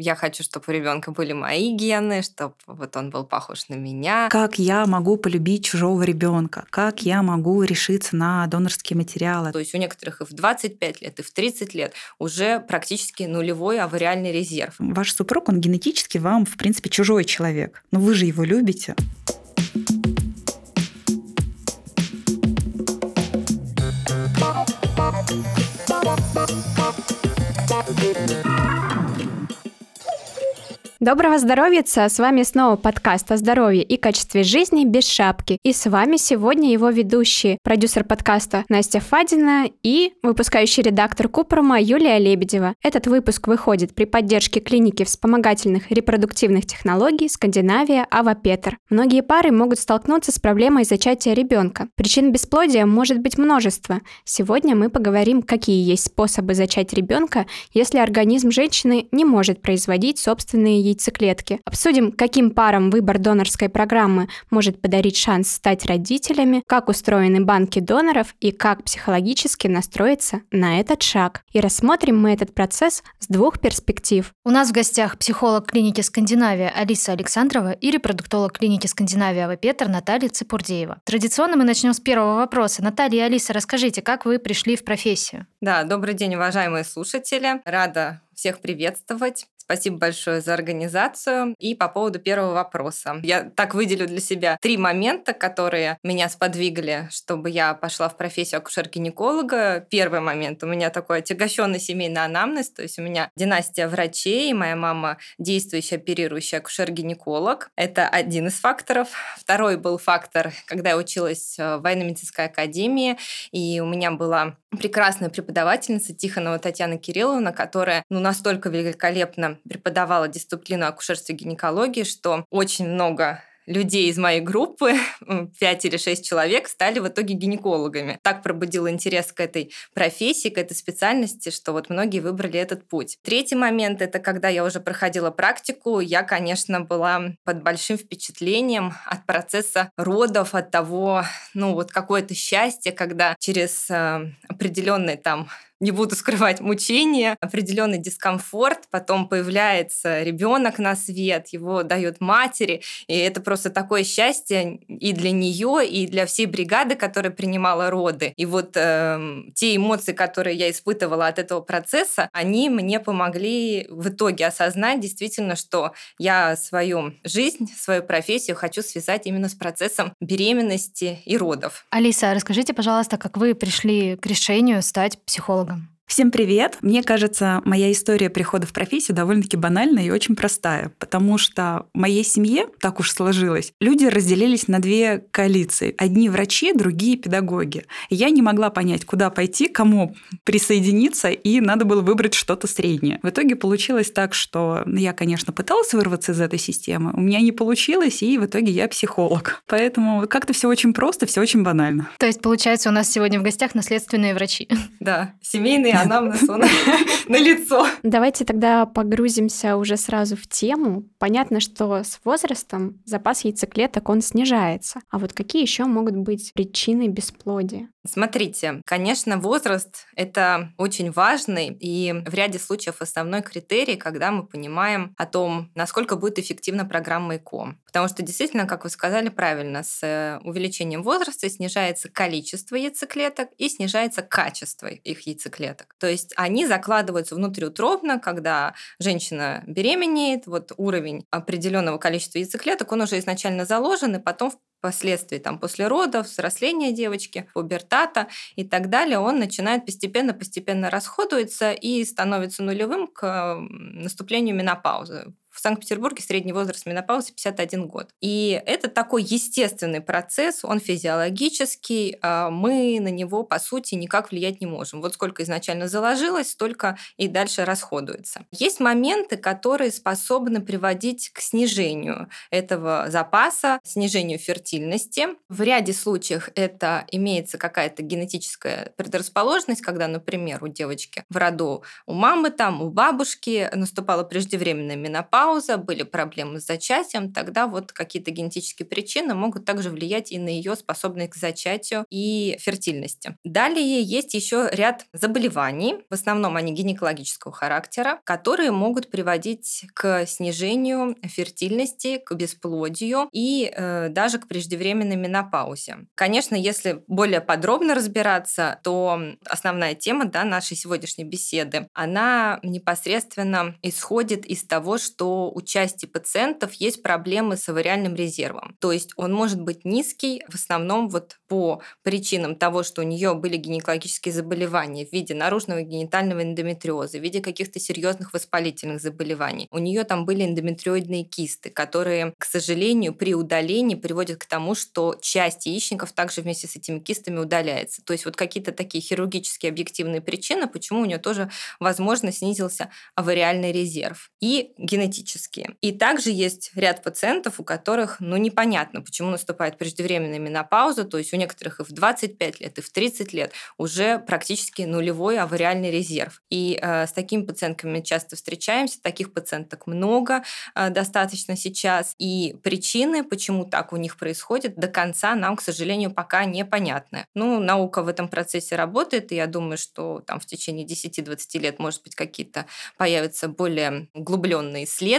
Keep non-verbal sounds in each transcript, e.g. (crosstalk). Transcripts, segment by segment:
я хочу, чтобы у ребенка были мои гены, чтобы вот он был похож на меня. Как я могу полюбить чужого ребенка? Как я могу решиться на донорские материалы? То есть у некоторых и в 25 лет, и в 30 лет уже практически нулевой авариальный резерв. Ваш супруг, он генетически вам, в принципе, чужой человек. Но вы же его любите. Доброго здоровья! С вами снова подкаст о здоровье и качестве жизни без шапки. И с вами сегодня его ведущие, продюсер подкаста Настя Фадина и выпускающий редактор Купрома Юлия Лебедева. Этот выпуск выходит при поддержке клиники вспомогательных репродуктивных технологий Скандинавия Ава Петр. Многие пары могут столкнуться с проблемой зачатия ребенка. Причин бесплодия может быть множество. Сегодня мы поговорим, какие есть способы зачать ребенка, если организм женщины не может производить собственные яйца яйцеклетки. Обсудим, каким парам выбор донорской программы может подарить шанс стать родителями, как устроены банки доноров и как психологически настроиться на этот шаг. И рассмотрим мы этот процесс с двух перспектив. У нас в гостях психолог клиники Скандинавия Алиса Александрова и репродуктолог клиники Скандинавия Ава Петр Наталья Цепурдеева. Традиционно мы начнем с первого вопроса. Наталья и Алиса, расскажите, как вы пришли в профессию? Да, добрый день, уважаемые слушатели. Рада всех приветствовать. Спасибо большое за организацию. И по поводу первого вопроса. Я так выделю для себя три момента, которые меня сподвигли, чтобы я пошла в профессию акушер-гинеколога. Первый момент. У меня такой отягощенный семейный анамнез, то есть у меня династия врачей, моя мама действующая оперирующая акушер-гинеколог. Это один из факторов. Второй был фактор, когда я училась в военно-медицинской академии, и у меня была прекрасная преподавательница Тихонова Татьяна Кирилловна, которая ну, настолько великолепно преподавала дисциплину акушерства и гинекологии, что очень много людей из моей группы, (laughs) пять или шесть человек, стали в итоге гинекологами. Так пробудил интерес к этой профессии, к этой специальности, что вот многие выбрали этот путь. Третий момент — это когда я уже проходила практику, я, конечно, была под большим впечатлением от процесса родов, от того, ну вот какое-то счастье, когда через э, определенные там не буду (laughs) скрывать, мучения, определенный дискомфорт, потом появляется ребенок на свет, его дает матери, и это просто такое счастье и для нее, и для всей бригады, которая принимала роды. И вот э, те эмоции, которые я испытывала от этого процесса, они мне помогли в итоге осознать действительно, что я свою жизнь, свою профессию хочу связать именно с процессом беременности и родов. Алиса, расскажите, пожалуйста, как вы пришли к решению стать психологом? Всем привет! Мне кажется, моя история прихода в профессию довольно-таки банальная и очень простая, потому что в моей семье, так уж сложилось, люди разделились на две коалиции. Одни врачи, другие педагоги. я не могла понять, куда пойти, кому присоединиться, и надо было выбрать что-то среднее. В итоге получилось так, что я, конечно, пыталась вырваться из этой системы, у меня не получилось, и в итоге я психолог. Поэтому как-то все очень просто, все очень банально. То есть, получается, у нас сегодня в гостях наследственные врачи. Да, семейные анамнез он (laughs) на лицо. Давайте тогда погрузимся уже сразу в тему. Понятно, что с возрастом запас яйцеклеток он снижается. А вот какие еще могут быть причины бесплодия? Смотрите, конечно, возраст — это очень важный и в ряде случаев основной критерий, когда мы понимаем о том, насколько будет эффективна программа ЭКО. Потому что действительно, как вы сказали правильно, с э, увеличением возраста снижается количество яйцеклеток и снижается качество их яйцеклеток. То есть они закладываются внутриутробно, когда женщина беременеет, вот уровень определенного количества яйцеклеток, он уже изначально заложен, и потом впоследствии, там, после родов, взросления девочки, пубертата и так далее, он начинает постепенно-постепенно расходуется и становится нулевым к наступлению менопаузы. в Санкт-Петербурге средний возраст менопаузы 51 год. И это такой естественный процесс, он физиологический, а мы на него, по сути, никак влиять не можем. Вот сколько изначально заложилось, столько и дальше расходуется. Есть моменты, которые способны приводить к снижению этого запаса, снижению фертильности. В ряде случаев это имеется какая-то генетическая предрасположенность, когда, например, у девочки в роду у мамы, там, у бабушки наступала преждевременная менопауза, менопауза, были проблемы с зачатием, тогда вот какие-то генетические причины могут также влиять и на ее способность к зачатию и фертильности. Далее есть еще ряд заболеваний, в основном они гинекологического характера, которые могут приводить к снижению фертильности, к бесплодию и э, даже к преждевременной менопаузе. Конечно, если более подробно разбираться, то основная тема да, нашей сегодняшней беседы, она непосредственно исходит из того, что у части пациентов есть проблемы с авариальным резервом. То есть он может быть низкий в основном вот по причинам того, что у нее были гинекологические заболевания в виде наружного генитального эндометриоза, в виде каких-то серьезных воспалительных заболеваний. У нее там были эндометриоидные кисты, которые, к сожалению, при удалении приводят к тому, что часть яичников также вместе с этими кистами удаляется. То есть вот какие-то такие хирургические объективные причины, почему у нее тоже, возможно, снизился авариальный резерв. И генетические. И также есть ряд пациентов, у которых, ну, непонятно, почему наступает преждевременная менопауза, то есть у некоторых и в 25 лет, и в 30 лет уже практически нулевой авариальный резерв. И э, с такими пациентками часто встречаемся, таких пациенток много э, достаточно сейчас, и причины, почему так у них происходит, до конца нам, к сожалению, пока непонятны. Ну, наука в этом процессе работает, и я думаю, что там в течение 10-20 лет, может быть, какие-то появятся более углубленные исследования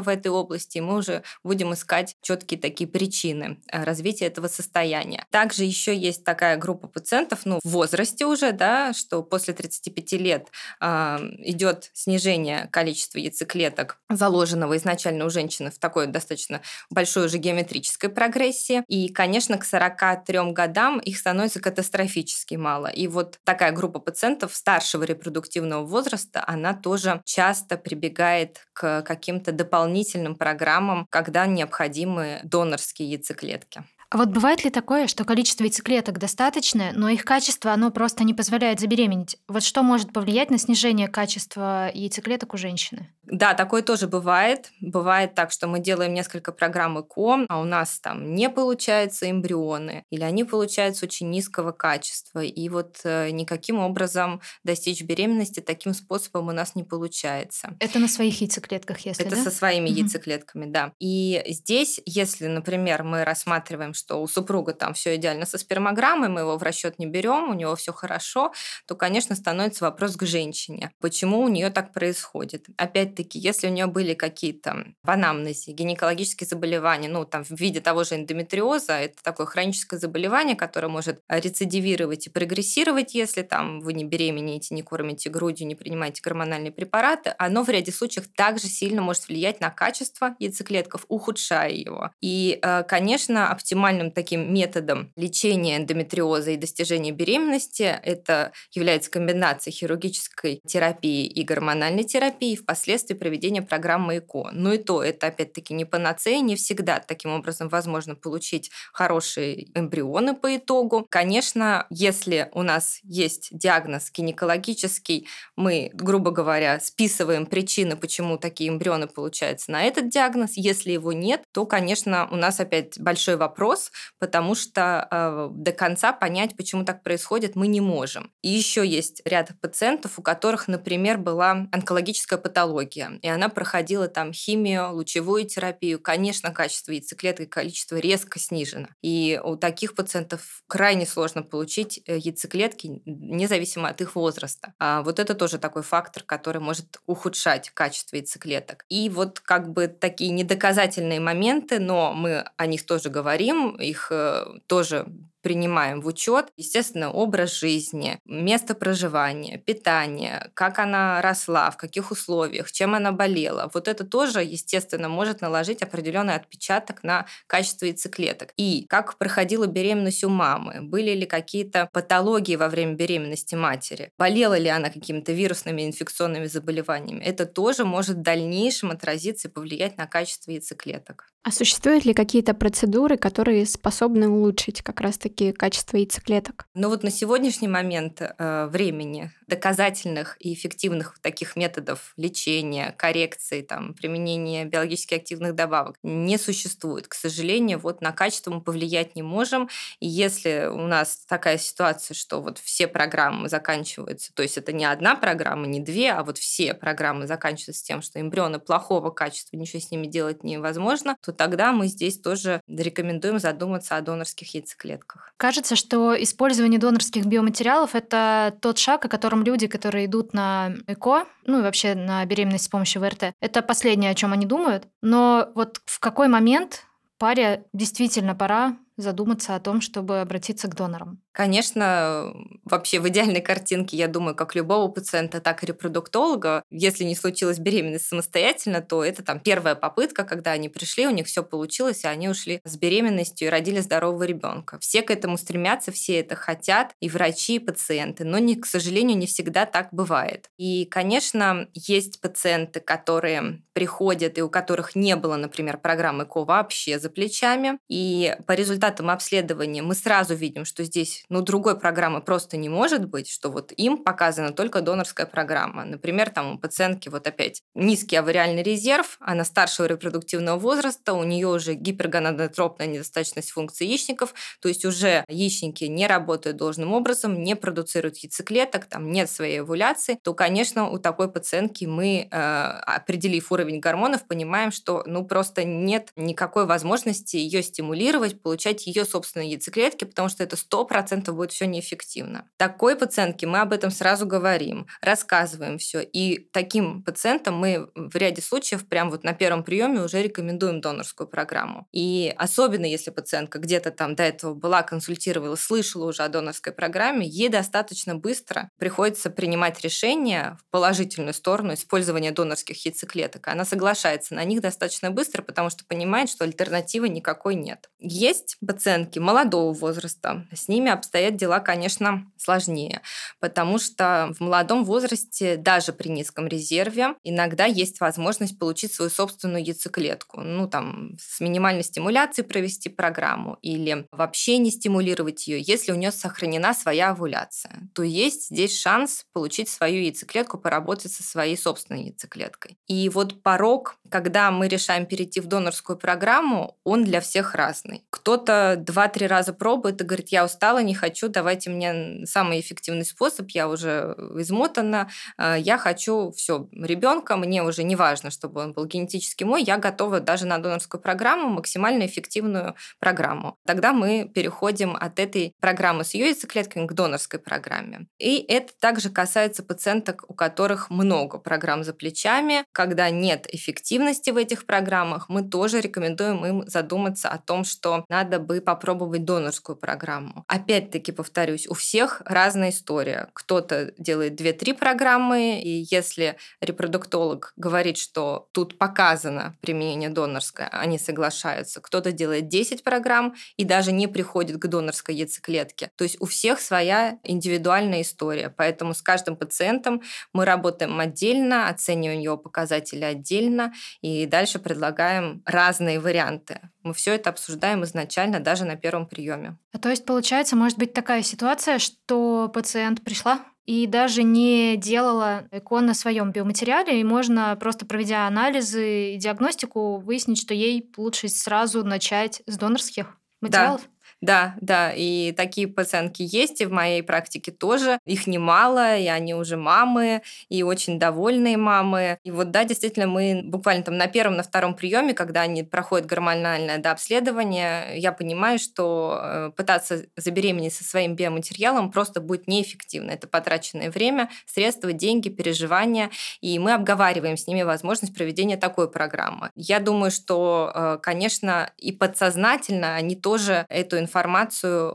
в этой области, мы уже будем искать четкие такие причины э, развития этого состояния. Также еще есть такая группа пациентов, ну, в возрасте уже, да, что после 35 лет э, идет снижение количества яйцеклеток, заложенного изначально у женщины в такой достаточно большой уже геометрической прогрессии. И, конечно, к 43 годам их становится катастрофически мало. И вот такая группа пациентов старшего репродуктивного возраста, она тоже часто прибегает к каким-то дополнительным программам, когда необходимы донорские яйцеклетки. А вот бывает ли такое, что количество яйцеклеток достаточное, но их качество оно просто не позволяет забеременеть? Вот что может повлиять на снижение качества яйцеклеток у женщины? Да, такое тоже бывает. Бывает так, что мы делаем несколько программ ЭКО, а у нас там не получаются эмбрионы, или они получаются очень низкого качества. И вот э, никаким образом достичь беременности таким способом у нас не получается. Это на своих яйцеклетках, если Это да? со своими Мгм. яйцеклетками, да. И здесь, если, например, мы рассматриваем, что у супруга там все идеально со спермограммой, мы его в расчет не берем, у него все хорошо, то, конечно, становится вопрос к женщине. Почему у нее так происходит? Опять-таки, если у нее были какие-то в анамнезе гинекологические заболевания, ну, там, в виде того же эндометриоза, это такое хроническое заболевание, которое может рецидивировать и прогрессировать, если там вы не беременеете, не кормите грудью, не принимаете гормональные препараты, оно в ряде случаев также сильно может влиять на качество яйцеклетков, ухудшая его. И, э, конечно, оптимальным таким методом лечения эндометриоза и достижения беременности это является комбинация хирургической терапии и гормональной терапии, впоследствии проведения программы ЭКО. Но и то, это опять-таки не панацея, не всегда таким образом возможно получить хорошие эмбрионы по итогу. Конечно, если у нас есть диагноз гинекологический, мы, грубо говоря, списываем причины, почему такие эмбрионы получаются на этот диагноз. Если его нет, то, конечно, у нас опять большой вопрос, потому что э, до конца понять, почему так происходит, мы не можем. И еще есть ряд пациентов, у которых, например, была онкологическая патология, и она проходила там химию, лучевую терапию. Конечно, качество яйцеклеток и количество резко снижено. И у таких пациентов крайне сложно получить э, яйцеклетки, независимо от их возраста. А вот это тоже такой фактор, который может ухудшать качество яйцеклеток. И вот как бы такие недоказательные моменты, но мы о них тоже говорим, их э, тоже принимаем в учет, естественно, образ жизни, место проживания, питание, как она росла, в каких условиях, чем она болела. Вот это тоже, естественно, может наложить определенный отпечаток на качество яйцеклеток. И как проходила беременность у мамы, были ли какие-то патологии во время беременности матери, болела ли она какими-то вирусными инфекционными заболеваниями. Это тоже может в дальнейшем отразиться и повлиять на качество яйцеклеток. А существуют ли какие-то процедуры, которые способны улучшить как раз-таки все-таки качество яйцеклеток? Ну вот на сегодняшний момент э, времени доказательных и эффективных таких методов лечения, коррекции, там, применения биологически активных добавок не существует. К сожалению, вот на качество мы повлиять не можем. И если у нас такая ситуация, что вот все программы заканчиваются, то есть это не одна программа, не две, а вот все программы заканчиваются тем, что эмбрионы плохого качества, ничего с ними делать невозможно, то тогда мы здесь тоже рекомендуем задуматься о донорских яйцеклетках. Кажется, что использование донорских биоматериалов – это тот шаг, о котором люди, которые идут на ЭКО, ну и вообще на беременность с помощью ВРТ, это последнее, о чем они думают. Но вот в какой момент паре действительно пора задуматься о том, чтобы обратиться к донорам? Конечно, вообще в идеальной картинке, я думаю, как любого пациента, так и репродуктолога, если не случилась беременность самостоятельно, то это там первая попытка, когда они пришли, у них все получилось, и они ушли с беременностью и родили здорового ребенка. Все к этому стремятся, все это хотят, и врачи, и пациенты, но, не, к сожалению, не всегда так бывает. И, конечно, есть пациенты, которые приходят и у которых не было, например, программы КО вообще за плечами, и по результатам обследования мы сразу видим, что здесь ну, другой программы просто не может быть, что вот им показана только донорская программа. Например, там у пациентки вот опять низкий авариальный резерв, она старшего репродуктивного возраста, у нее уже гипергонадотропная недостаточность функций яичников, то есть уже яичники не работают должным образом, не продуцируют яйцеклеток, там нет своей овуляции, то, конечно, у такой пациентки мы, э, определив уровень гормонов, понимаем, что ну просто нет никакой возможности ее стимулировать, получать ее собственные яйцеклетки, потому что это 100% 100% будет все неэффективно. Такой пациентке мы об этом сразу говорим, рассказываем все. И таким пациентам мы в ряде случаев прям вот на первом приеме уже рекомендуем донорскую программу. И особенно если пациентка где-то там до этого была, консультировала, слышала уже о донорской программе, ей достаточно быстро приходится принимать решение в положительную сторону использования донорских яйцеклеток. Она соглашается на них достаточно быстро, потому что понимает, что альтернативы никакой нет. Есть пациентки молодого возраста, с ними обстоят дела, конечно, сложнее, потому что в молодом возрасте, даже при низком резерве, иногда есть возможность получить свою собственную яйцеклетку. Ну, там, с минимальной стимуляцией провести программу или вообще не стимулировать ее, если у нее сохранена своя овуляция. То есть здесь шанс получить свою яйцеклетку, поработать со своей собственной яйцеклеткой. И вот порог, когда мы решаем перейти в донорскую программу, он для всех разный. Кто-то 2-3 раза пробует и говорит, я устала, не хочу, давайте мне самый эффективный способ, я уже измотана, э, я хочу все, ребенка, мне уже не важно, чтобы он был генетически мой, я готова даже на донорскую программу, максимально эффективную программу. Тогда мы переходим от этой программы с ее яйцеклетками к донорской программе. И это также касается пациенток, у которых много программ за плечами, когда нет эффективности в этих программах, мы тоже рекомендуем им задуматься о том, что надо бы попробовать донорскую программу. Опять опять-таки повторюсь, у всех разная история. Кто-то делает 2-3 программы, и если репродуктолог говорит, что тут показано применение донорское, они соглашаются. Кто-то делает 10 программ и даже не приходит к донорской яйцеклетке. То есть у всех своя индивидуальная история. Поэтому с каждым пациентом мы работаем отдельно, оцениваем его показатели отдельно и дальше предлагаем разные варианты. Мы все это обсуждаем изначально даже на первом приеме. А то есть, получается, может быть такая ситуация, что пациент пришла и даже не делала ЭКО на своем биоматериале, и можно, просто проведя анализы и диагностику, выяснить, что ей лучше сразу начать с донорских материалов? Да. Да, да, и такие пациентки есть, и в моей практике тоже. Их немало, и они уже мамы, и очень довольные мамы. И вот да, действительно, мы буквально там на первом, на втором приеме, когда они проходят гормональное да, обследование, я понимаю, что э, пытаться забеременеть со своим биоматериалом просто будет неэффективно. Это потраченное время, средства, деньги, переживания, и мы обговариваем с ними возможность проведения такой программы. Я думаю, что, э, конечно, и подсознательно они тоже эту информацию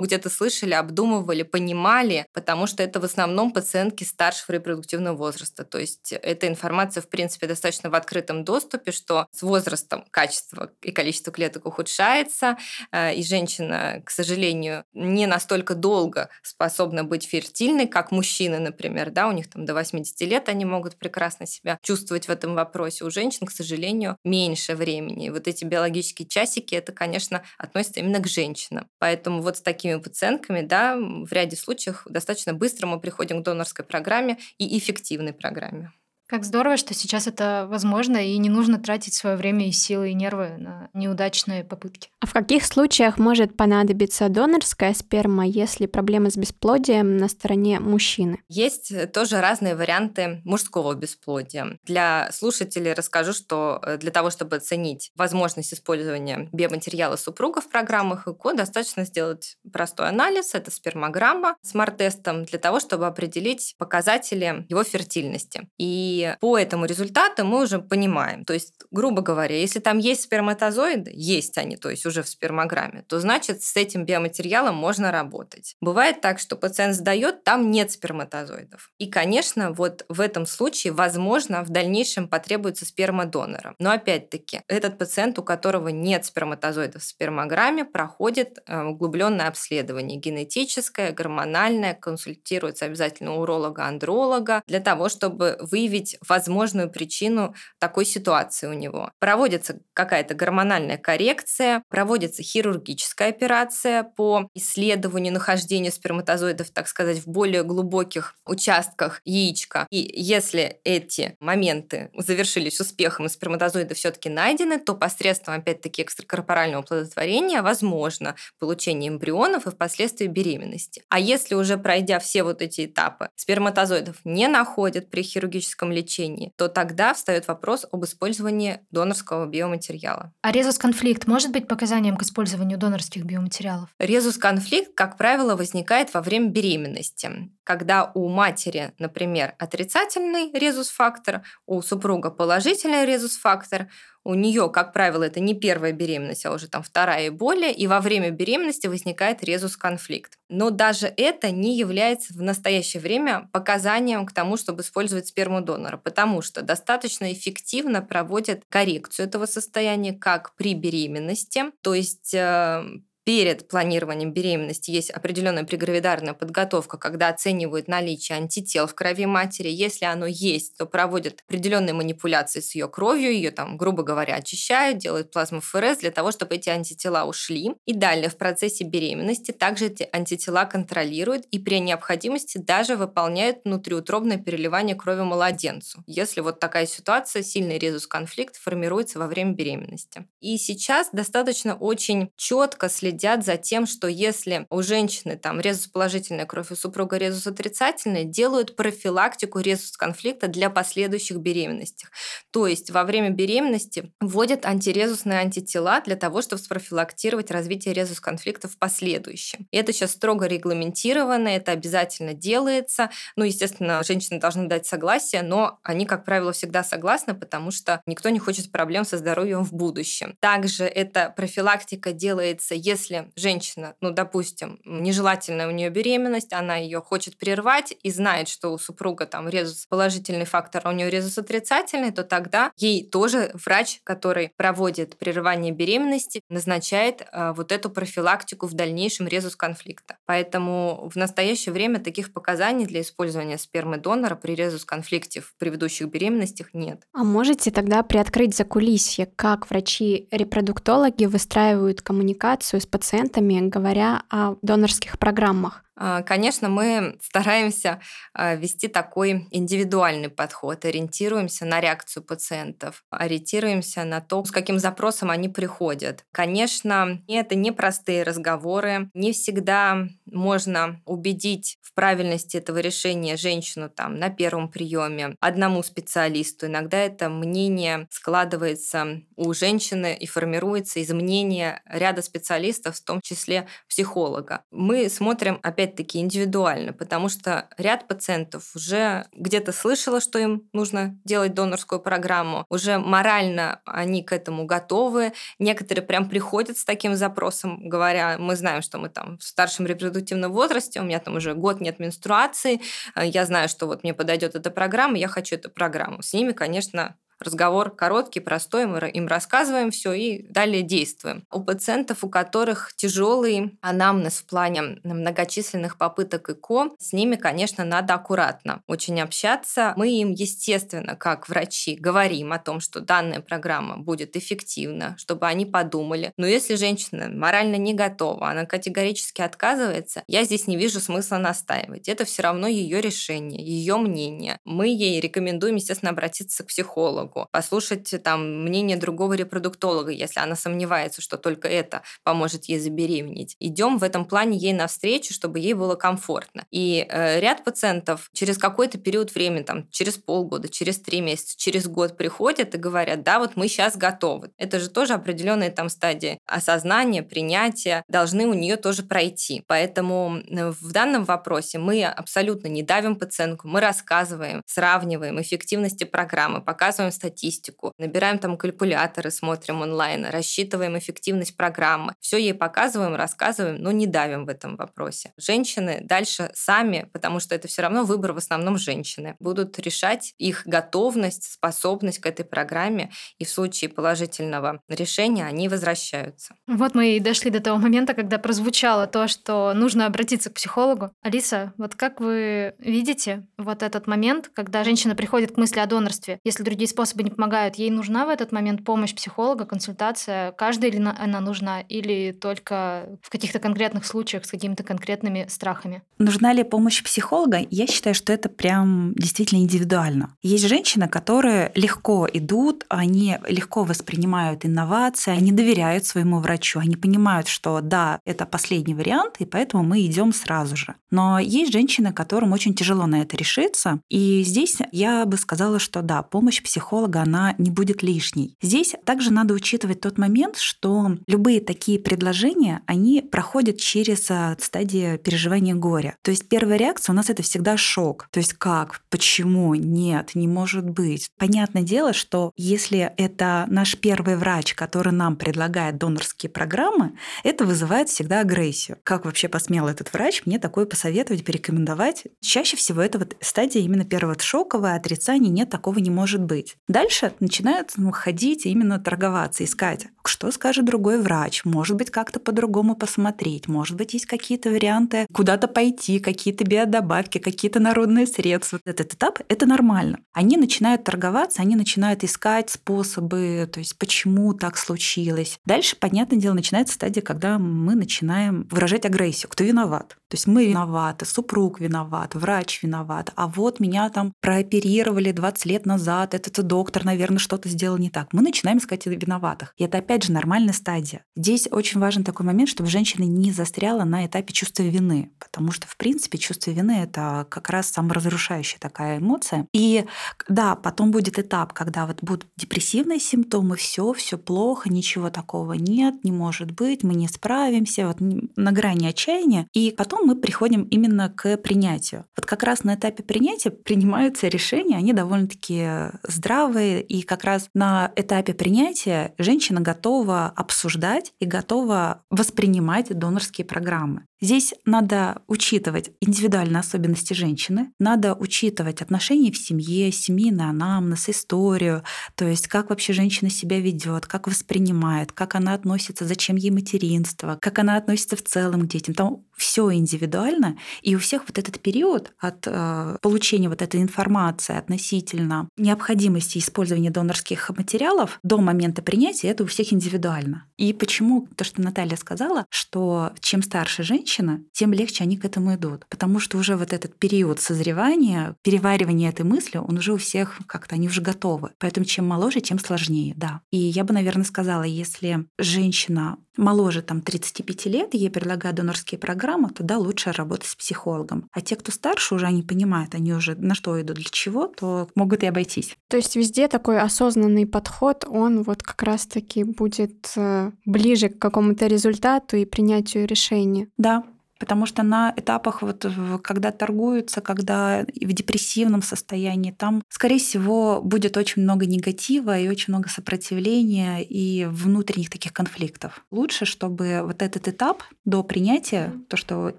где-то слышали, обдумывали, понимали, потому что это в основном пациентки старшего репродуктивного возраста. То есть эта информация, в принципе, достаточно в открытом доступе, что с возрастом качество и количество клеток ухудшается, э, и женщина, к сожалению, не настолько долго способна быть фертильной, как мужчины, например, да, у них там до 80 лет они могут прекрасно себя чувствовать в этом вопросе. У женщин, к сожалению, меньше времени. И вот эти биологические часики, это, конечно, относится именно к женщинам. Поэтому вот с такими пациентками, да, в ряде случаев достаточно быстро мы приходим к донорской программе и эффективной программе. Как здорово, что сейчас это возможно, и не нужно тратить свое время и силы и нервы на неудачные попытки. А в каких случаях может понадобиться донорская сперма, если проблемы с бесплодием на стороне мужчины? Есть тоже разные варианты мужского бесплодия. Для слушателей расскажу, что э, для того, чтобы оценить возможность использования биоматериала супруга в программах ЭКО, достаточно сделать простой анализ, это спермограмма с мартестом, для того, чтобы определить показатели его фертильности. И по этому результату мы уже понимаем, то есть, грубо говоря, если там есть сперматозоиды, есть они, то есть уже в спермограмме, то значит с этим биоматериалом можно работать. Бывает так, что пациент сдает, там нет сперматозоидов. И, конечно, вот в этом случае, возможно, в дальнейшем потребуется спермодонора. Но опять-таки, этот пациент, у которого нет сперматозоидов в спермограмме, проходит э, углубленное обследование генетическое, гормональное, консультируется обязательно уролога-андролога для того, чтобы выявить выявить возможную причину такой ситуации у него. Проводится какая-то гормональная коррекция, проводится хирургическая операция по исследованию нахождения сперматозоидов, так сказать, в более глубоких участках яичка. И если эти моменты завершились успехом и сперматозоиды все-таки найдены, то посредством, опять-таки, экстракорпорального оплодотворения возможно получение эмбрионов и впоследствии беременности. А если уже пройдя все вот эти этапы, сперматозоидов не находят при хирургическом лечении, лечении, то тогда встает вопрос об использовании донорского биоматериала. А резус-конфликт может быть показанием к использованию донорских биоматериалов? Резус-конфликт, как правило, возникает во время беременности, когда у матери, например, отрицательный резус-фактор, у супруга положительный резус-фактор, у нее, как правило, это не первая беременность, а уже там вторая и более, и во время беременности возникает резус-конфликт. Но даже это не является в настоящее время показанием к тому, чтобы использовать сперму донора, потому что достаточно эффективно проводят коррекцию этого состояния как при беременности, то есть э, перед планированием беременности есть определенная прегравидарная подготовка, когда оценивают наличие антител в крови матери. Если оно есть, то проводят определенные манипуляции с ее кровью, ее там, грубо говоря, очищают, делают плазмофорез для того, чтобы эти антитела ушли. И далее в процессе беременности также эти антитела контролируют и при необходимости даже выполняют внутриутробное переливание крови младенцу, если вот такая ситуация, сильный резус-конфликт формируется во время беременности. И сейчас достаточно очень четко следить следят за тем, что если у женщины там резус положительная кровь, у супруга резус отрицательный, делают профилактику резус конфликта для последующих беременностей. То есть во время беременности вводят антирезусные антитела для того, чтобы спрофилактировать развитие резус конфликта в последующем. И это сейчас строго регламентировано, это обязательно делается. Ну, естественно, женщины должны дать согласие, но они, как правило, всегда согласны, потому что никто не хочет проблем со здоровьем в будущем. Также эта профилактика делается, если если женщина, ну, допустим, нежелательная у нее беременность, она ее хочет прервать и знает, что у супруга там резус положительный фактор, а у нее резус отрицательный, то тогда ей тоже врач, который проводит прерывание беременности, назначает э, вот эту профилактику в дальнейшем резус конфликта. Поэтому в настоящее время таких показаний для использования спермы донора при резус конфликте в предыдущих беременностях нет. А можете тогда приоткрыть за кулисье, как врачи-репродуктологи выстраивают коммуникацию с пациентами, говоря о донорских программах? А, конечно, мы стараемся а, вести такой индивидуальный подход, ориентируемся на реакцию пациентов, ориентируемся на то, с каким запросом они приходят. Конечно, это непростые разговоры, не всегда можно убедить в правильности этого решения женщину там на первом приеме одному специалисту. Иногда это мнение складывается у женщины и формируется из мнения ряда специалистов, в том числе психолога. Мы смотрим опять опять-таки индивидуально, потому что ряд пациентов уже где-то слышало, что им нужно делать донорскую программу, уже морально они к этому готовы. Некоторые прям приходят с таким запросом, говоря, мы знаем, что мы там в старшем репродуктивном возрасте, у меня там уже год нет менструации, я знаю, что вот мне подойдет эта программа, я хочу эту программу. С ними, конечно, разговор короткий, простой, мы им рассказываем все и далее действуем. У пациентов, у которых тяжелый анамнез в плане многочисленных попыток ЭКО, с ними, конечно, надо аккуратно очень общаться. Мы им, естественно, как врачи, говорим о том, что данная программа будет эффективна, чтобы они подумали. Но если женщина морально не готова, она категорически отказывается, я здесь не вижу смысла настаивать. Это все равно ее решение, ее мнение. Мы ей рекомендуем, естественно, обратиться к психологу, послушать там мнение другого репродуктолога, если она сомневается, что только это поможет ей забеременеть. Идем в этом плане ей навстречу, чтобы ей было комфортно. И э, ряд пациентов через какой-то период времени, там, через полгода, через три месяца, через год приходят и говорят, да, вот мы сейчас готовы. Это же тоже определенные там стадии осознания, принятия должны у нее тоже пройти. Поэтому э, в данном вопросе мы абсолютно не давим пациентку, мы рассказываем, сравниваем эффективности программы, показываем статистику, набираем там калькуляторы, смотрим онлайн, рассчитываем эффективность программы. Все ей показываем, рассказываем, но не давим в этом вопросе. Женщины дальше сами, потому что это все равно выбор в основном женщины, будут решать их готовность, способность к этой программе, и в случае положительного решения они возвращаются. Вот мы и дошли до того момента, когда прозвучало то, что нужно обратиться к психологу. Алиса, вот как вы видите вот этот момент, когда женщина приходит к мысли о донорстве? Если другие способы не помогают, ей нужна в этот момент помощь психолога, консультация? Каждой ли она нужна или только в каких-то конкретных случаях с какими-то конкретными страхами? Нужна ли помощь психолога? Я считаю, что это прям действительно индивидуально. Есть женщины, которые легко идут, они легко воспринимают инновации, они доверяют своему врачу, они понимают, что да, это последний вариант, и поэтому мы идем сразу же. Но есть женщины, которым очень тяжело на это решиться, и здесь я бы сказала, что да, помощь психолога, она не будет лишней. Здесь также надо учитывать тот момент, что любые такие предложения, они проходят через а, стадии переживания горя. То есть первая реакция у нас это всегда шок. То есть как, почему, нет, не может быть. Понятное дело, что если это наш первый врач, который нам предлагает донорские программы, это вызывает всегда агрессию. Как вообще посмел этот врач мне такое посоветовать, порекомендовать? Чаще всего это вот стадия именно первого шоковое отрицание, нет, такого не может быть. Дальше начинают ну, ходить именно торговаться, искать, что скажет другой врач, может быть, как-то по-другому посмотреть, может быть, есть какие-то варианты куда-то пойти, какие-то биодобавки, какие-то народные средства. Этот этап — это нормально. Они начинают торговаться, они начинают искать способы, то есть почему так случилось. Дальше, понятное дело, начинается стадия, когда мы начинаем выражать агрессию. Кто виноват? То есть мы виноваты, супруг виноват, врач виноват, а вот меня там прооперировали 20 лет назад, этот доктор, наверное, что-то сделал не так. Мы начинаем искать виноватых. И это, опять же, нормальная стадия. Здесь очень важен такой момент, чтобы женщина не застряла на этапе чувства вины, потому что, в принципе, чувство вины — это как раз саморазрушающая такая эмоция. И да, потом будет этап, когда вот будут депрессивные симптомы, все, все плохо, ничего такого нет, не может быть, мы не справимся, вот на грани отчаяния. И потом мы приходим именно к принятию. Вот как раз на этапе принятия принимаются решения, они довольно-таки здравые, и как раз на этапе принятия женщина готова обсуждать и готова воспринимать донорские программы. Здесь надо учитывать индивидуальные особенности женщины, надо учитывать отношения в семье, семейный анамнез, историю, то есть как вообще женщина себя ведет, как воспринимает, как она относится, зачем ей материнство, как она относится в целом к детям. Там все индивидуально, и у всех вот этот период от э, получения вот этой информации относительно необходимости использования донорских материалов до момента принятия, это у всех индивидуально. И почему то, что Наталья сказала, что чем старше женщина, тем легче они к этому идут. Потому что уже вот этот период созревания, переваривания этой мысли, он уже у всех как-то, они уже готовы. Поэтому чем моложе, тем сложнее, да. И я бы, наверное, сказала, если женщина моложе там 35 лет, ей предлагают донорские программы, то да, лучше работать с психологом. А те, кто старше, уже они понимают, они уже на что идут, для чего, то могут и обойтись. То есть везде такой осознанный подход, он вот как раз-таки будет э, ближе к какому-то результату и принятию решения. Да, Потому что на этапах, вот, когда торгуются, когда в депрессивном состоянии, там, скорее всего, будет очень много негатива и очень много сопротивления и внутренних таких конфликтов. Лучше, чтобы вот этот этап до принятия, то, что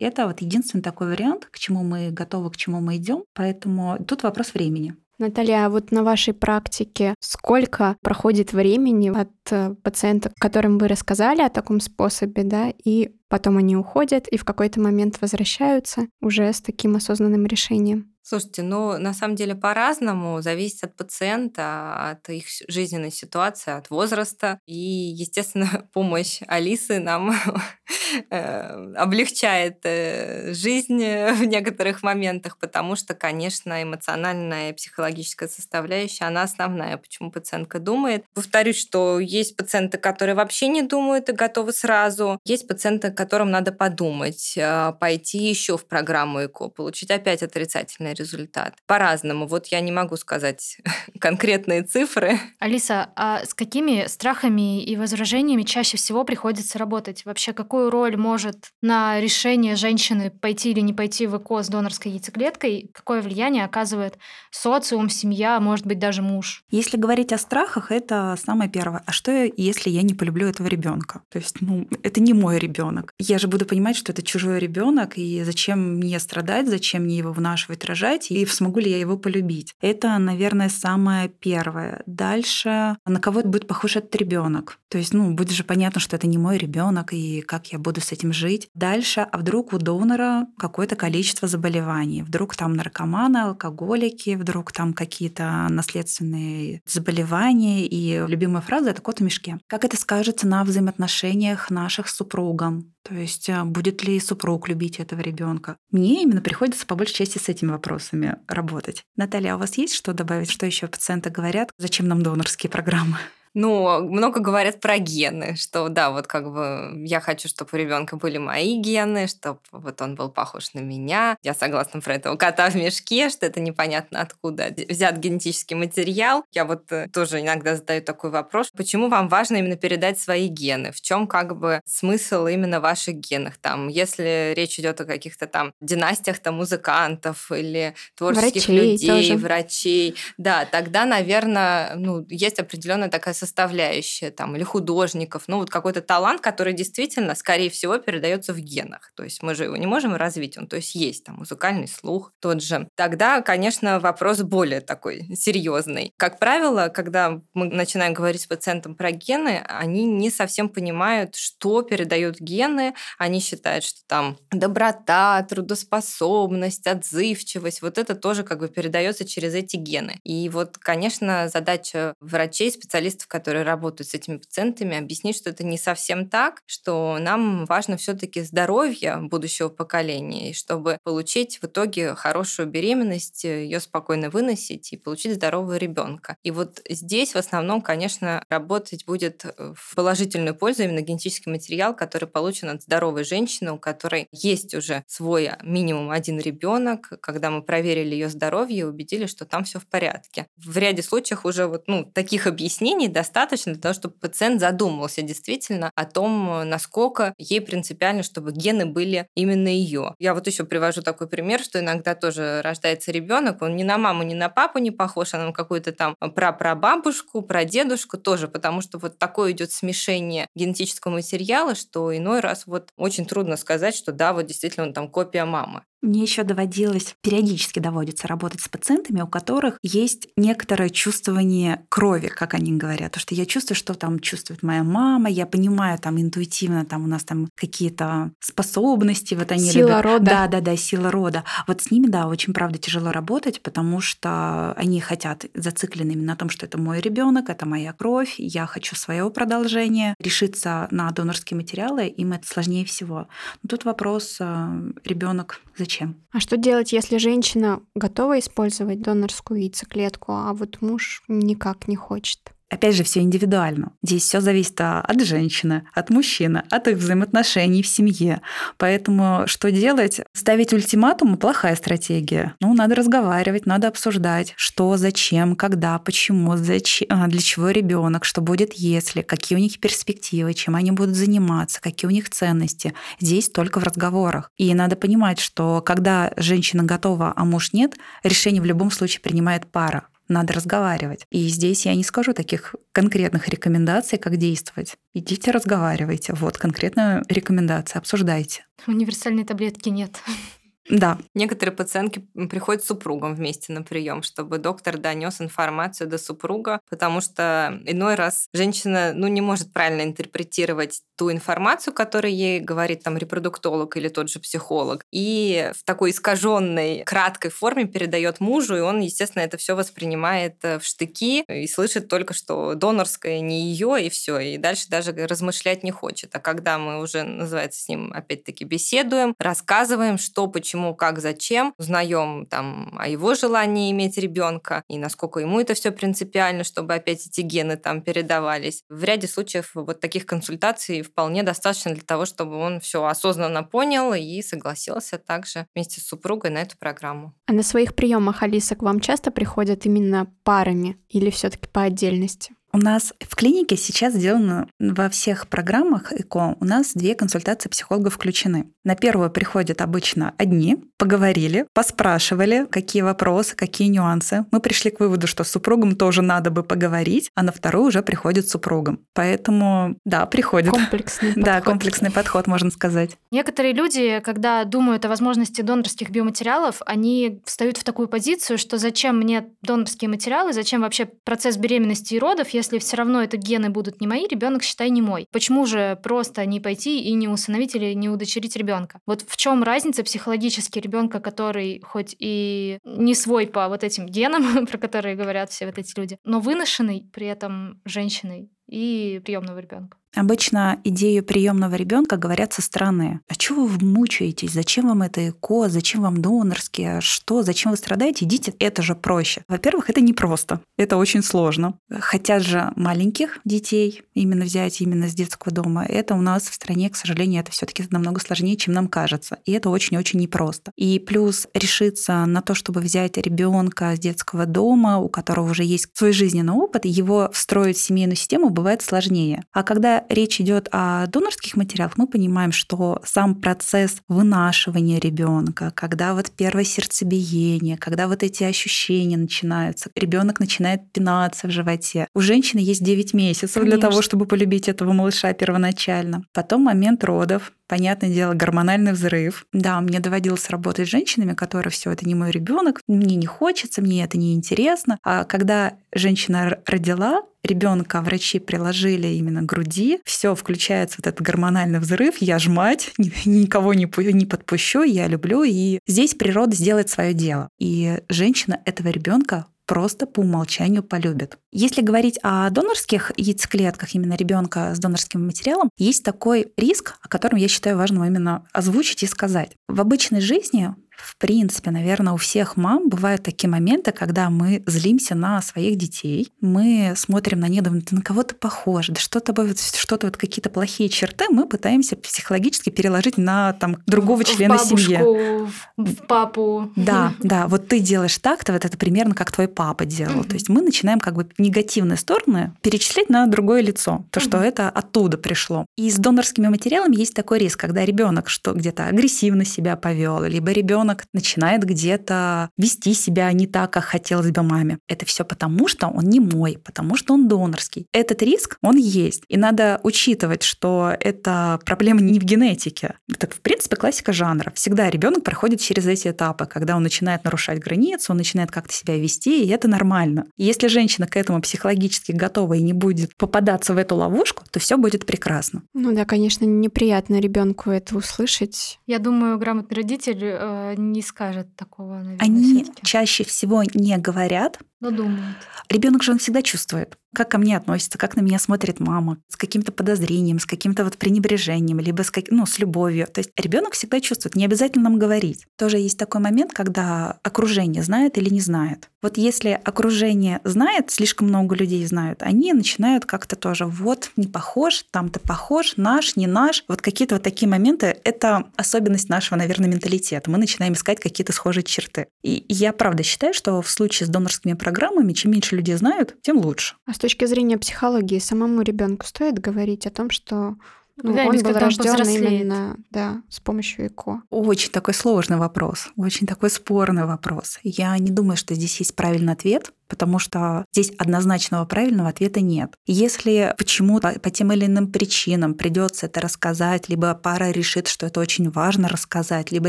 это вот единственный такой вариант, к чему мы готовы, к чему мы идем. Поэтому тут вопрос времени. Наталья, а вот на вашей практике сколько проходит времени от э, пациентов, которым вы рассказали о таком способе, да, и потом они уходят и в какой-то момент возвращаются уже с таким осознанным решением? Слушайте, ну, на самом деле по-разному, зависит от пациента, от их жизненной ситуации, от возраста. И, естественно, (laughs) помощь Алисы нам (laughs) э, облегчает э, жизнь в некоторых моментах, потому что, конечно, эмоциональная и психологическая составляющая, она основная, почему пациентка думает. Повторюсь, что есть пациенты, которые вообще не думают и готовы сразу. Есть пациенты, которым надо подумать, э, пойти еще в программу ЭКО, получить опять отрицательный конечный результат. По-разному. Вот я не могу сказать (laughs) конкретные цифры. Алиса, а с какими страхами и возражениями чаще всего приходится работать? Вообще, какую роль может на решение женщины пойти или не пойти в ЭКО с донорской яйцеклеткой, какое влияние оказывает социум, семья, может быть, даже муж? Если говорить о страхах, это самое первое. А что, если я не полюблю этого ребенка? То есть, ну, это не мой ребенок. Я же буду понимать, что это чужой ребенок, и зачем мне страдать, зачем мне его вынашивать, рожать, рожать, и смогу ли я его полюбить. Это, наверное, самое первое. Дальше, на кого будет похож этот ребенок. То есть, ну, будет же понятно, что это не мой ребенок, и как я буду с этим жить. Дальше, а вдруг у донора какое-то количество заболеваний? Вдруг там наркоманы, алкоголики, вдруг там какие-то наследственные заболевания. И любимая фраза — это кот в мешке. Как это скажется на взаимоотношениях наших с супругом? То есть а, будет ли супруг любить этого ребенка? Мне именно приходится по большей части с этими вопросами работать. Наталья, а у вас есть что добавить? Что еще пациенты говорят? Зачем нам донорские программы? Ну, много говорят про гены, что да, вот как бы я хочу, чтобы у ребенка были мои гены, чтобы вот он был похож на меня. Я согласна про этого кота в мешке, что это непонятно откуда взят генетический материал. Я вот э, тоже иногда задаю такой вопрос, почему вам важно именно передать свои гены? В чем как бы смысл именно ваших генов? Там, если речь идет о каких-то там династиях там музыкантов или творческих врачей людей, тоже. врачей, да, тогда, наверное, ну, есть определенная такая составляющая, там, или художников, ну, вот какой-то талант, который действительно, скорее всего, передается в генах. То есть мы же его не можем развить, он, то есть есть там музыкальный слух тот же. Тогда, конечно, вопрос более такой серьезный. Как правило, когда мы начинаем говорить с пациентом про гены, они не совсем понимают, что передают гены. Они считают, что там доброта, трудоспособность, отзывчивость, вот это тоже как бы передается через эти гены. И вот, конечно, задача врачей, специалистов, которые работают с этими пациентами, объяснить, что это не совсем так, что нам важно все-таки здоровье будущего поколения, и чтобы получить в итоге хорошую беременность, ее спокойно выносить и получить здорового ребенка. И вот здесь в основном, конечно, работать будет э, в положительную пользу именно генетический материал, который получен от здоровой женщины, у которой есть уже свой минимум один ребенок, когда мы проверили ее здоровье убедились, что там все в порядке. В ряде случаев уже вот ну, таких объяснений достаточно для того, чтобы пациент задумался действительно о том, насколько ей принципиально, чтобы гены были именно ее. Я вот еще привожу такой пример, что иногда тоже рождается ребенок, он ни на маму, ни на папу не похож, а на какую-то там прапрабабушку, прадедушку тоже, потому что вот такое идет смешение генетического материала, что иной раз вот очень трудно сказать, что да, вот действительно он там копия мамы. Мне еще доводилось, периодически доводится работать с пациентами, у которых есть некоторое чувствование крови, как они говорят. То, что я чувствую, что там чувствует моя мама, я понимаю там интуитивно, там у нас там какие-то способности, вот они сила любят. рода. Да, да, да, сила рода. Вот с ними, да, очень, правда, тяжело работать, потому что они хотят зациклены именно на том, что это мой ребенок, это моя кровь, я хочу своего продолжения. Решиться на донорские материалы им это сложнее всего. Но тут вопрос, э, ребенок зачем зачем. А что делать, если женщина готова использовать донорскую яйцеклетку, а вот муж никак не хочет? Опять же, все индивидуально. Здесь все зависит от женщины, от мужчины, от их взаимоотношений в семье. Поэтому что делать? Ставить ультиматум – плохая стратегия. Ну, надо разговаривать, надо обсуждать, что, зачем, когда, почему, зачем, а, для чего ребенок, что будет если, какие у них перспективы, чем они будут заниматься, какие у них ценности. Здесь только в разговорах. И надо понимать, что когда женщина готова, а муж нет, решение в любом случае принимает пара надо разговаривать. И здесь я не скажу таких конкретных рекомендаций, как действовать. Идите разговаривайте. Вот конкретная рекомендация, обсуждайте. Универсальной таблетки нет. (laughs) Да. Некоторые пациентки приходят с супругом вместе на прием, чтобы доктор донес информацию до супруга, потому что иной раз женщина ну, не может правильно интерпретировать ту информацию, которую ей говорит там репродуктолог или тот же психолог, и в такой искаженной, краткой форме передает мужу, и он, естественно, это все воспринимает э, в штыки и слышит только, что донорское не ее, и все, и дальше даже размышлять не хочет. А когда мы уже, называется, с ним опять-таки беседуем, рассказываем, что, почему, как, зачем, узнаем там о его желании иметь ребенка и насколько ему это все принципиально, чтобы опять эти гены там передавались. В ряде случаев вот таких консультаций вполне достаточно для того, чтобы он все осознанно понял и согласился также вместе с супругой на эту программу. А на своих приемах, Алиса, к вам часто приходят именно парами или все-таки по отдельности? У нас в клинике сейчас сделано во всех программах ЭКО, у нас две консультации психологов включены. На первую приходят обычно одни, поговорили, поспрашивали, какие вопросы, какие нюансы. Мы пришли к выводу, что с супругом тоже надо бы поговорить, а на вторую уже приходит супругом. Поэтому, да, приходит. Комплексный (laughs) подход. Да, комплексный подход, можно сказать. Некоторые люди, когда думают о возможности донорских биоматериалов, они встают в такую позицию, что зачем мне донорские материалы, зачем вообще процесс беременности и родов, если все равно это гены будут не мои, ребенок, считай, не мой. Почему же просто не пойти и не усыновить или не удочерить ребенка? Вот в чем разница психологически ребенка, который хоть и не свой по вот этим генам, (laughs) про которые говорят все вот эти люди, но выношенный при этом женщиной и приемного ребенка? Обычно идею приемного ребенка говорят со стороны. А чего вы мучаетесь? Зачем вам это ЭКО? Зачем вам донорские? Что? Зачем вы страдаете? Идите, это же проще. Во-первых, это непросто. Это очень сложно. Хотят же маленьких детей именно взять именно с детского дома. Это у нас в стране, к сожалению, это все таки намного сложнее, чем нам кажется. И это очень-очень непросто. И плюс решиться на то, чтобы взять ребенка с детского дома, у которого уже есть свой жизненный опыт, его встроить в семейную систему бывает сложнее. А когда речь идет о донорских материалах, мы понимаем, что сам процесс вынашивания ребенка, когда вот первое сердцебиение, когда вот эти ощущения начинаются, ребенок начинает пинаться в животе. У женщины есть 9 месяцев Конечно. для того, чтобы полюбить этого малыша первоначально. Потом момент родов, понятное дело, гормональный взрыв. Да, мне доводилось работать с женщинами, которые все это не мой ребенок, мне не хочется, мне это не интересно. А когда женщина родила, ребенка врачи приложили именно к груди, все включается вот этот гормональный взрыв, я ж мать, никого не, не подпущу, я люблю, и здесь природа сделает свое дело. И женщина этого ребенка просто по умолчанию полюбит. Если говорить о донорских яйцеклетках именно ребенка с донорским материалом, есть такой риск, о котором я считаю важным именно озвучить и сказать. В обычной жизни в принципе, наверное, у всех мам бывают такие моменты, когда мы злимся на своих детей, мы смотрим на них, думаем, ты на кого то похож, да что-то что-то вот какие-то плохие черты мы пытаемся психологически переложить на там другого члена в бабушку, семьи. В папу. Да, (laughs) да, вот ты делаешь так-то, вот это примерно как твой папа делал. Угу. То есть мы начинаем как бы негативные стороны перечислять на другое лицо, то, угу. что это оттуда пришло. И с донорскими материалами есть такой риск, когда ребенок что где-то агрессивно себя повел, либо ребенок ребенок начинает где-то вести себя не так, как хотелось бы маме. Это все потому, что он не мой, потому что он донорский. Этот риск, он есть. И надо учитывать, что это проблема не в генетике. Это, в принципе, классика жанра. Всегда ребенок проходит через эти этапы, когда он начинает нарушать границы, он начинает как-то себя вести, и это нормально. И если женщина к этому психологически готова и не будет попадаться в эту ловушку, то все будет прекрасно. Ну да, конечно, неприятно ребенку это услышать. Я думаю, грамотный родитель э, не скажет такого, наверное. Они чаще всего не говорят, но думают. Ребенок же он всегда чувствует как ко мне относится, как на меня смотрит мама, с каким-то подозрением, с каким-то вот пренебрежением, либо с, как, ну, с любовью. То есть ребенок всегда чувствует, не обязательно нам говорить. Тоже есть такой момент, когда окружение знает или не знает. Вот если окружение знает, слишком много людей знают, они начинают как-то тоже, вот, не похож, там-то похож, наш, не наш. Вот какие-то вот такие моменты — это особенность нашего, наверное, менталитета. Мы начинаем искать какие-то схожие черты. И я правда считаю, что в случае с донорскими программами, чем меньше людей знают, тем лучше. А точки зрения психологии самому ребенку стоит говорить о том, что ну, он был рожден именно да, с помощью ЭКО. Очень такой сложный вопрос, очень такой спорный вопрос. Я не думаю, что здесь есть правильный ответ, потому что здесь однозначного правильного ответа нет. Если почему-то по тем или иным причинам придется это рассказать, либо пара решит, что это очень важно рассказать, либо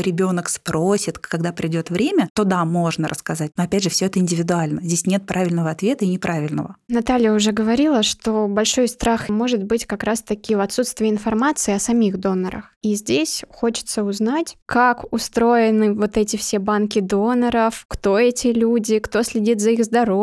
ребенок спросит, когда придет время, то да, можно рассказать. Но опять же, все это индивидуально. Здесь нет правильного ответа и неправильного. Наталья уже говорила, что большой страх может быть как раз-таки в отсутствии информации о самих донорах. И здесь хочется узнать, как устроены вот эти все банки доноров, кто эти люди, кто следит за их здоровьем,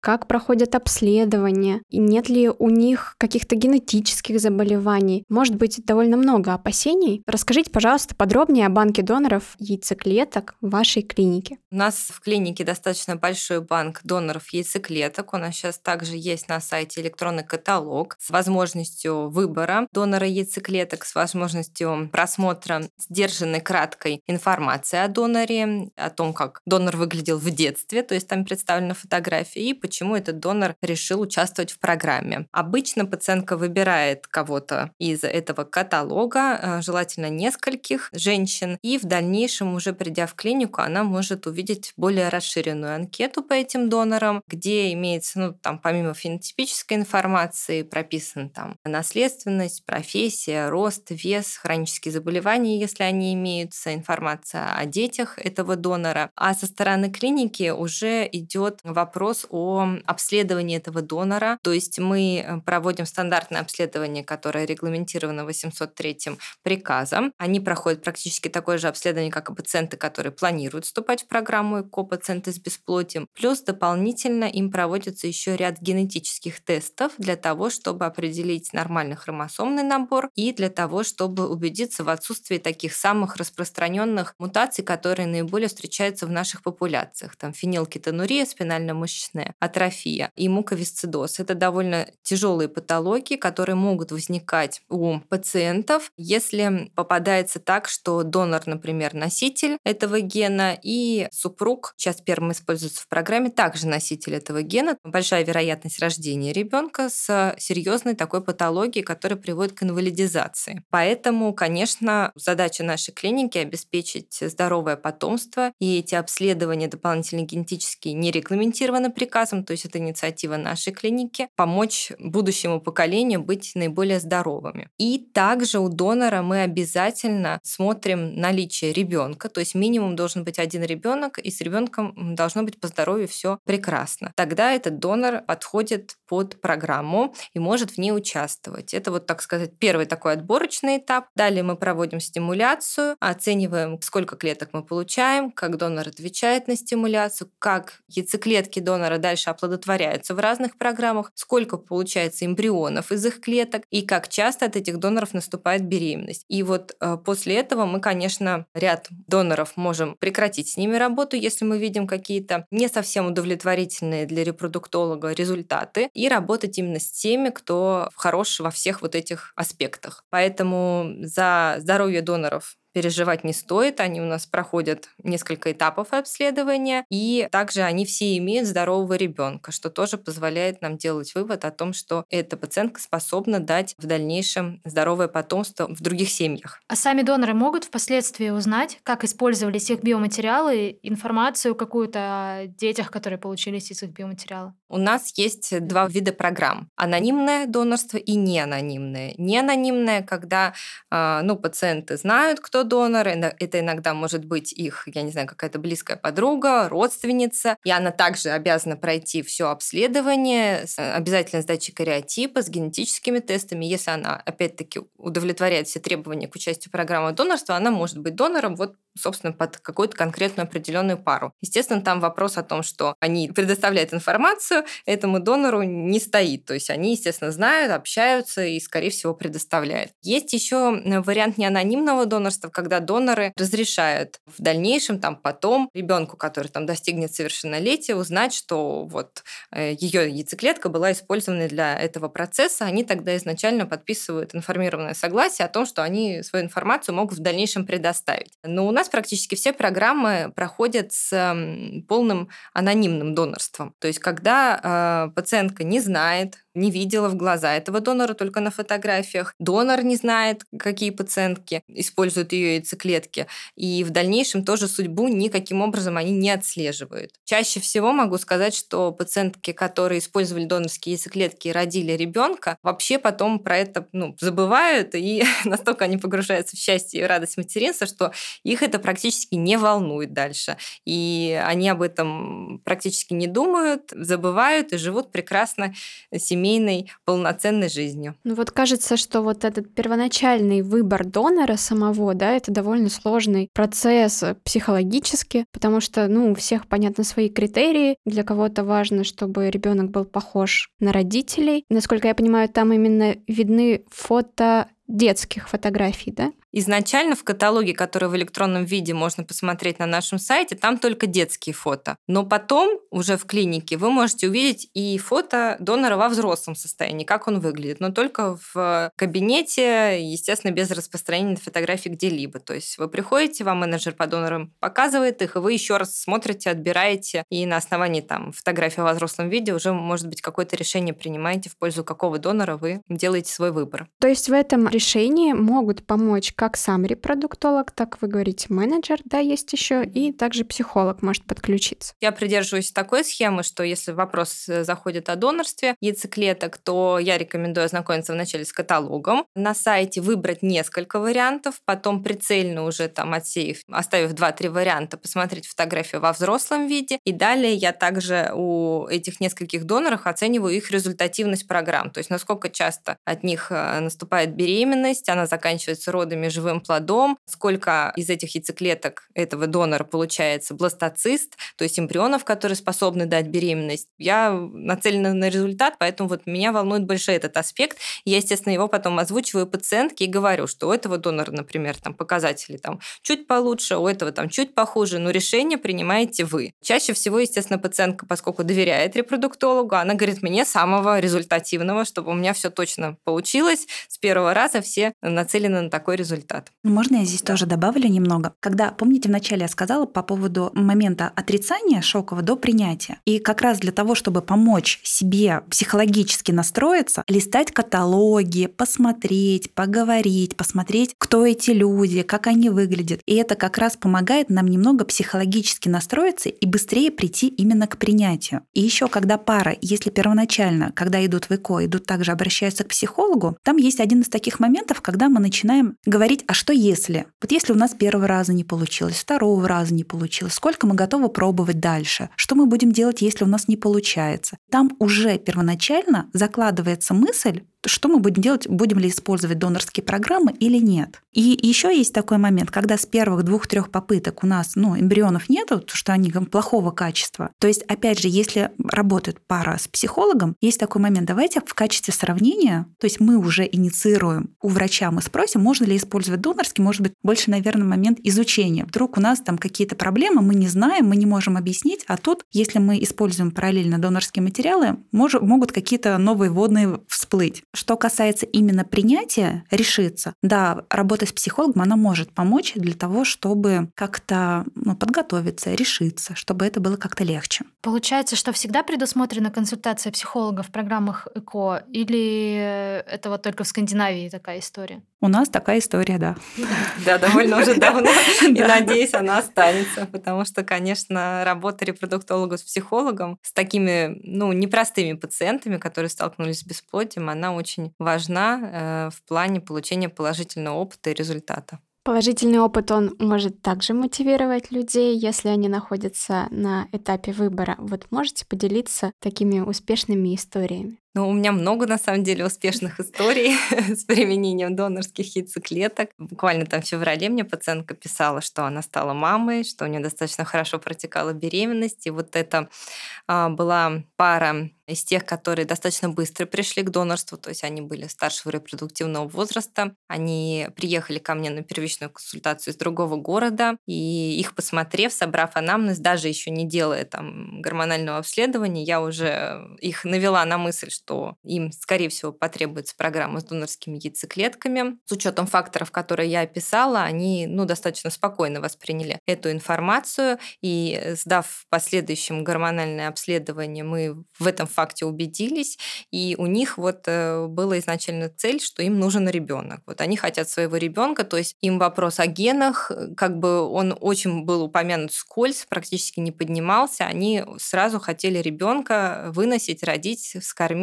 как проходят обследования, и нет ли у них каких-то генетических заболеваний. Может быть, довольно много опасений. Расскажите, пожалуйста, подробнее о банке доноров яйцеклеток в вашей клинике. У нас в клинике достаточно большой банк доноров яйцеклеток. У нас сейчас также есть на сайте электронный каталог с возможностью выбора донора яйцеклеток, с возможностью просмотра сдержанной краткой информации о доноре, о том, как донор выглядел в детстве, то есть там представлена фотография, и почему этот донор решил участвовать в программе. Обычно пациентка выбирает кого-то из этого каталога, э, желательно нескольких женщин, и в дальнейшем, уже придя в клинику, она может увидеть более расширенную анкету по этим донорам, где имеется, ну, там, помимо фенотипической информации, прописан там наследственность, профессия, рост, вес, хронические заболевания, если они имеются, информация о детях этого донора. А со стороны клиники уже идет вопрос о обследовании этого донора. То есть мы э, проводим стандартное обследование, которое регламентировано 803 приказом. Они проходят практически такое же обследование, как и пациенты, которые планируют вступать в программу ЭКО пациенты с бесплодием. Плюс дополнительно им проводится еще ряд генетических тестов для того, чтобы определить нормальный хромосомный набор и для того, чтобы убедиться, в отсутствии таких самых распространенных мутаций, которые наиболее встречаются в наших популяциях. Там фенилкетонурия, спинально-мышечная атрофия и муковисцидоз. Это довольно тяжелые патологии, которые могут возникать у пациентов, если попадается так, что донор, например, носитель этого гена, и супруг, сейчас сперма используется в программе, также носитель этого гена. Большая вероятность рождения ребенка с серьезной такой патологией, которая приводит к инвалидизации. Поэтому, конечно, задача нашей клиники обеспечить здоровое потомство, и эти обследования дополнительно генетические не регламентированы приказом, то есть это инициатива нашей клиники, помочь будущему поколению быть наиболее здоровыми. И также у донора мы обязательно смотрим наличие ребенка, то есть минимум должен быть один ребенок, и с ребенком должно быть по здоровью все прекрасно. Тогда этот донор подходит под программу и может в ней участвовать. Это вот, так сказать, первый такой отборочный этап. Далее мы проводим стимуляцию, оцениваем, сколько клеток мы получаем, как донор отвечает на стимуляцию, как яйцеклетки донора дальше оплодотворяются в разных программах, сколько получается эмбрионов из их клеток и как часто от этих доноров наступает беременность. И вот э, после этого мы, конечно, ряд доноров можем прекратить с ними работу, если мы видим какие-то не совсем удовлетворительные для репродуктолога результаты, и работать именно с теми, кто хорош во всех вот этих аспектах. Поэтому за здоровье доноров переживать не стоит. Они у нас проходят несколько этапов обследования, и также они все имеют здорового ребенка, что тоже позволяет нам делать вывод о том, что эта пациентка способна дать в дальнейшем здоровое потомство в других семьях. А сами доноры могут впоследствии узнать, как использовались их биоматериалы, информацию какую-то о детях, которые получились из их биоматериала? У нас есть два вида программ. Анонимное донорство и неанонимное. Неанонимное, когда а, ну, пациенты знают, кто донор. Это иногда может быть их, я не знаю, какая-то близкая подруга, родственница. И она также обязана пройти все обследование, обязательно сдачи кариотипа с генетическими тестами. Если она, опять-таки, удовлетворяет все требования к участию в программе донорства, она может быть донором вот собственно, под какую-то конкретную определенную пару. Естественно, там вопрос о том, что они предоставляют информацию, этому донору не стоит. То есть они, естественно, знают, общаются и, скорее всего, предоставляют. Есть еще вариант неанонимного донорства, когда доноры разрешают в дальнейшем, там, потом ребенку, который там достигнет совершеннолетия, узнать, что вот э, ее яйцеклетка была использована для этого процесса. Они тогда изначально подписывают информированное согласие о том, что они свою информацию могут в дальнейшем предоставить. Но у нас практически все программы проходят с полным анонимным донорством. То есть, когда э, пациентка не знает, не видела в глаза этого донора только на фотографиях. Донор не знает, какие пациентки используют ее ее яйцеклетки, и в дальнейшем тоже судьбу никаким образом они не отслеживают. Чаще всего могу сказать, что пациентки, которые использовали донорские яйцеклетки и родили ребенка, вообще потом про это ну, забывают, и (laughs) настолько они погружаются в счастье и радость материнства, что их это практически не волнует дальше. И они об этом практически не думают, забывают и живут прекрасно семейной, полноценной жизнью. Ну вот кажется, что вот этот первоначальный выбор донора самого, да, это довольно сложный процесс психологически, потому что, ну, у всех, понятно, свои критерии. Для кого-то важно, чтобы ребенок был похож на родителей. Насколько я понимаю, там именно видны фото детских фотографий, да? Изначально в каталоге, который в электронном виде можно посмотреть на нашем сайте, там только детские фото. Но потом уже в клинике вы можете увидеть и фото донора во взрослом состоянии, как он выглядит. Но только в кабинете, естественно, без распространения фотографий где-либо. То есть вы приходите, вам менеджер по донорам показывает их, и вы еще раз смотрите, отбираете, и на основании там фотографии во взрослом виде уже, может быть, какое-то решение принимаете в пользу какого донора вы делаете свой выбор. То есть в этом решении могут помочь как сам репродуктолог, так вы говорите менеджер, да, есть еще, и также психолог может подключиться. Я придерживаюсь такой схемы, что если вопрос э, заходит о донорстве яйцеклеток, то я рекомендую ознакомиться вначале с каталогом, на сайте выбрать несколько вариантов, потом прицельно уже там отсеяв, оставив 2-3 варианта, посмотреть фотографию во взрослом виде, и далее я также у этих нескольких доноров оцениваю их результативность программ, то есть насколько часто от них э, наступает беременность, она заканчивается родами живым плодом, сколько из этих яйцеклеток этого донора получается бластоцист, то есть эмбрионов, которые способны дать беременность. Я нацелена на результат, поэтому вот меня волнует больше этот аспект. Я, естественно, его потом озвучиваю пациентке и говорю, что у этого донора, например, там показатели там чуть получше, у этого там чуть похуже, но решение принимаете вы. Чаще всего, естественно, пациентка, поскольку доверяет репродуктологу, она говорит мне самого результативного, чтобы у меня все точно получилось с первого раза, все нацелены на такой результат. Ну, можно я здесь тоже добавлю немного? Когда, помните, вначале я сказала по поводу момента отрицания шокового до принятия. И как раз для того, чтобы помочь себе психологически настроиться, листать каталоги, посмотреть, поговорить, посмотреть, кто эти люди, как они выглядят. И это как раз помогает нам немного психологически настроиться и быстрее прийти именно к принятию. И еще когда пара, если первоначально, когда идут в ЭКО, идут также обращаются к психологу, там есть один из таких моментов, когда мы начинаем говорить, а что если? Вот если у нас первого раза не получилось, второго раза не получилось, сколько мы готовы пробовать дальше? Что мы будем делать, если у нас не получается? Там уже первоначально закладывается мысль, что мы будем делать, будем ли использовать донорские программы или нет. И еще есть такой момент, когда с первых двух-трех попыток у нас ну, эмбрионов нету, что они плохого качества. То есть, опять же, если работает пара с психологом, есть такой момент, давайте в качестве сравнения, то есть мы уже инициируем у врача, мы спросим, можно ли использовать донорский, может быть, больше, наверное, момент изучения. Вдруг у нас там какие-то проблемы, мы не знаем, мы не можем объяснить, а тут, если мы используем параллельно донорские материалы, мож, могут какие-то новые водные всплыть. Что касается именно принятия, решиться, да, работа с психологом, она может помочь для того, чтобы как-то ну, подготовиться, решиться, чтобы это было как-то легче. Получается, что всегда предусмотрена консультация психолога в программах ЭКО, или это вот только в Скандинавии такая история? У нас такая история, да. Да, довольно уже давно. (laughs) И надеюсь, она останется, потому что, конечно, работа репродуктолога с психологом, с такими, ну, непростыми пациентами, которые столкнулись с бесплодием, она очень важна э, в плане получения положительного опыта и результата. Положительный опыт, он может также мотивировать людей, если они находятся на этапе выбора. Вот можете поделиться такими успешными историями? Ну, у меня много, на самом деле, успешных историй (laughs) с применением донорских яйцеклеток. Буквально там в феврале мне пациентка писала, что она стала мамой, что у нее достаточно хорошо протекала беременность. И вот это а, была пара из тех, которые достаточно быстро пришли к донорству, то есть они были старшего репродуктивного возраста. Они приехали ко мне на первичную консультацию из другого города, и их посмотрев, собрав анамнез, даже еще не делая там гормонального обследования, я уже их навела на мысль, что им, скорее всего, потребуется программа с донорскими яйцеклетками. С учетом факторов, которые я описала, они ну, достаточно спокойно восприняли эту информацию. И сдав в последующем гормональное обследование, мы в этом факте убедились. И у них вот э, была изначально цель, что им нужен ребенок. Вот они хотят своего ребенка, то есть им вопрос о генах, как бы он очень был упомянут скользь, практически не поднимался. Они сразу хотели ребенка выносить, родить,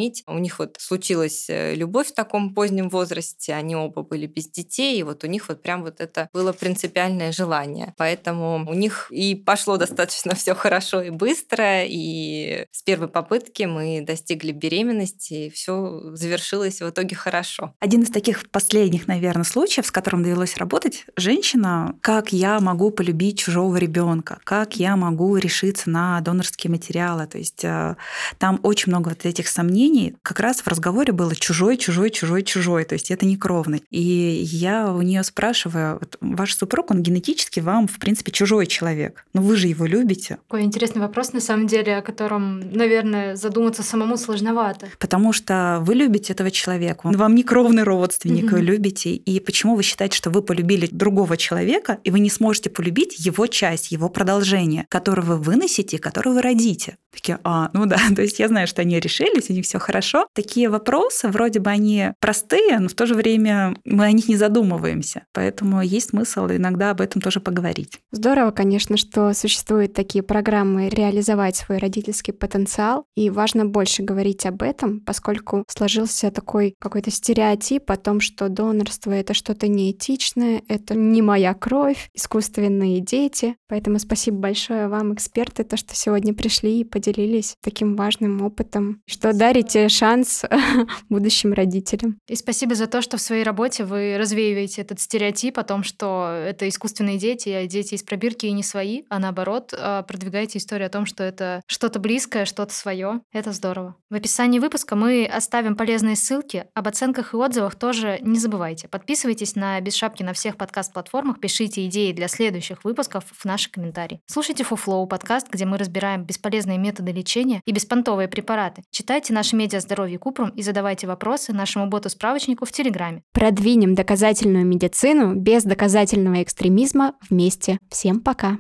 вскормить. У них вот случилась э, любовь в таком позднем возрасте, они оба были без детей, и вот у них вот прям вот это было принципиальное желание. Поэтому у них и пошло достаточно (laughs) все хорошо и быстро, и с первой попытки мы достигли беременности, и все завершилось в итоге хорошо. Один из таких последних, наверное, случаев, с которым довелось работать, женщина, как я могу полюбить чужого ребенка, как я могу решиться на донорские материалы. То есть э, там очень много вот этих сомнений. Как раз в разговоре было чужой, чужой, чужой, чужой. То есть это не кровный. И я у нее спрашиваю, вот ваш супруг, он генетически вам, в принципе, чужой человек. Но вы же его любите. Какой интересный вопрос, на самом деле, о котором, наверное, задуматься самому сложновато. Потому что вы любите этого человека. Он вам не кровный родственник, вы любите. И почему вы считаете, что вы полюбили другого человека, и вы не сможете полюбить его часть, его продолжение, которое вы выносите, которое вы родите? Такие, а, ну да, (laughs) то есть я знаю, что они решились, у них все хорошо. Такие вопросы, вроде бы они простые, но в то же время мы о них не задумываемся. Поэтому есть смысл иногда об этом тоже поговорить. Здорово, конечно, что существуют такие программы реализовать свой родительский потенциал. И важно больше говорить об этом, поскольку сложился такой какой-то стереотип о том, что донорство — это что-то неэтичное, это не моя кровь, искусственные дети. Поэтому спасибо большое вам, эксперты, то, что сегодня пришли и поделились таким важным опытом, что дарите шанс (laughs) будущим родителям. И спасибо за то, что в своей работе вы развеиваете этот стереотип о том, что это искусственные дети, а дети из пробирки и не свои, а наоборот, а, продвигаете историю о том, что это что-то близкое, что-то свое. Это здорово. В описании выпуска мы оставим полезные ссылки. Об оценках и отзывах тоже не забывайте. Подписывайтесь на Без шапки на всех подкаст-платформах, пишите идеи для следующих выпусков в наши комментарии. Слушайте Фуфлоу подкаст, где мы разбираем бесполезные методы лечения и беспонтовые препараты. Читайте наши медиа здоровье Купрум и задавайте вопросы нашему боту-справочнику в Телеграме. Продвинем доказательную медицину без доказательного экстремизма вместе. Всем пока!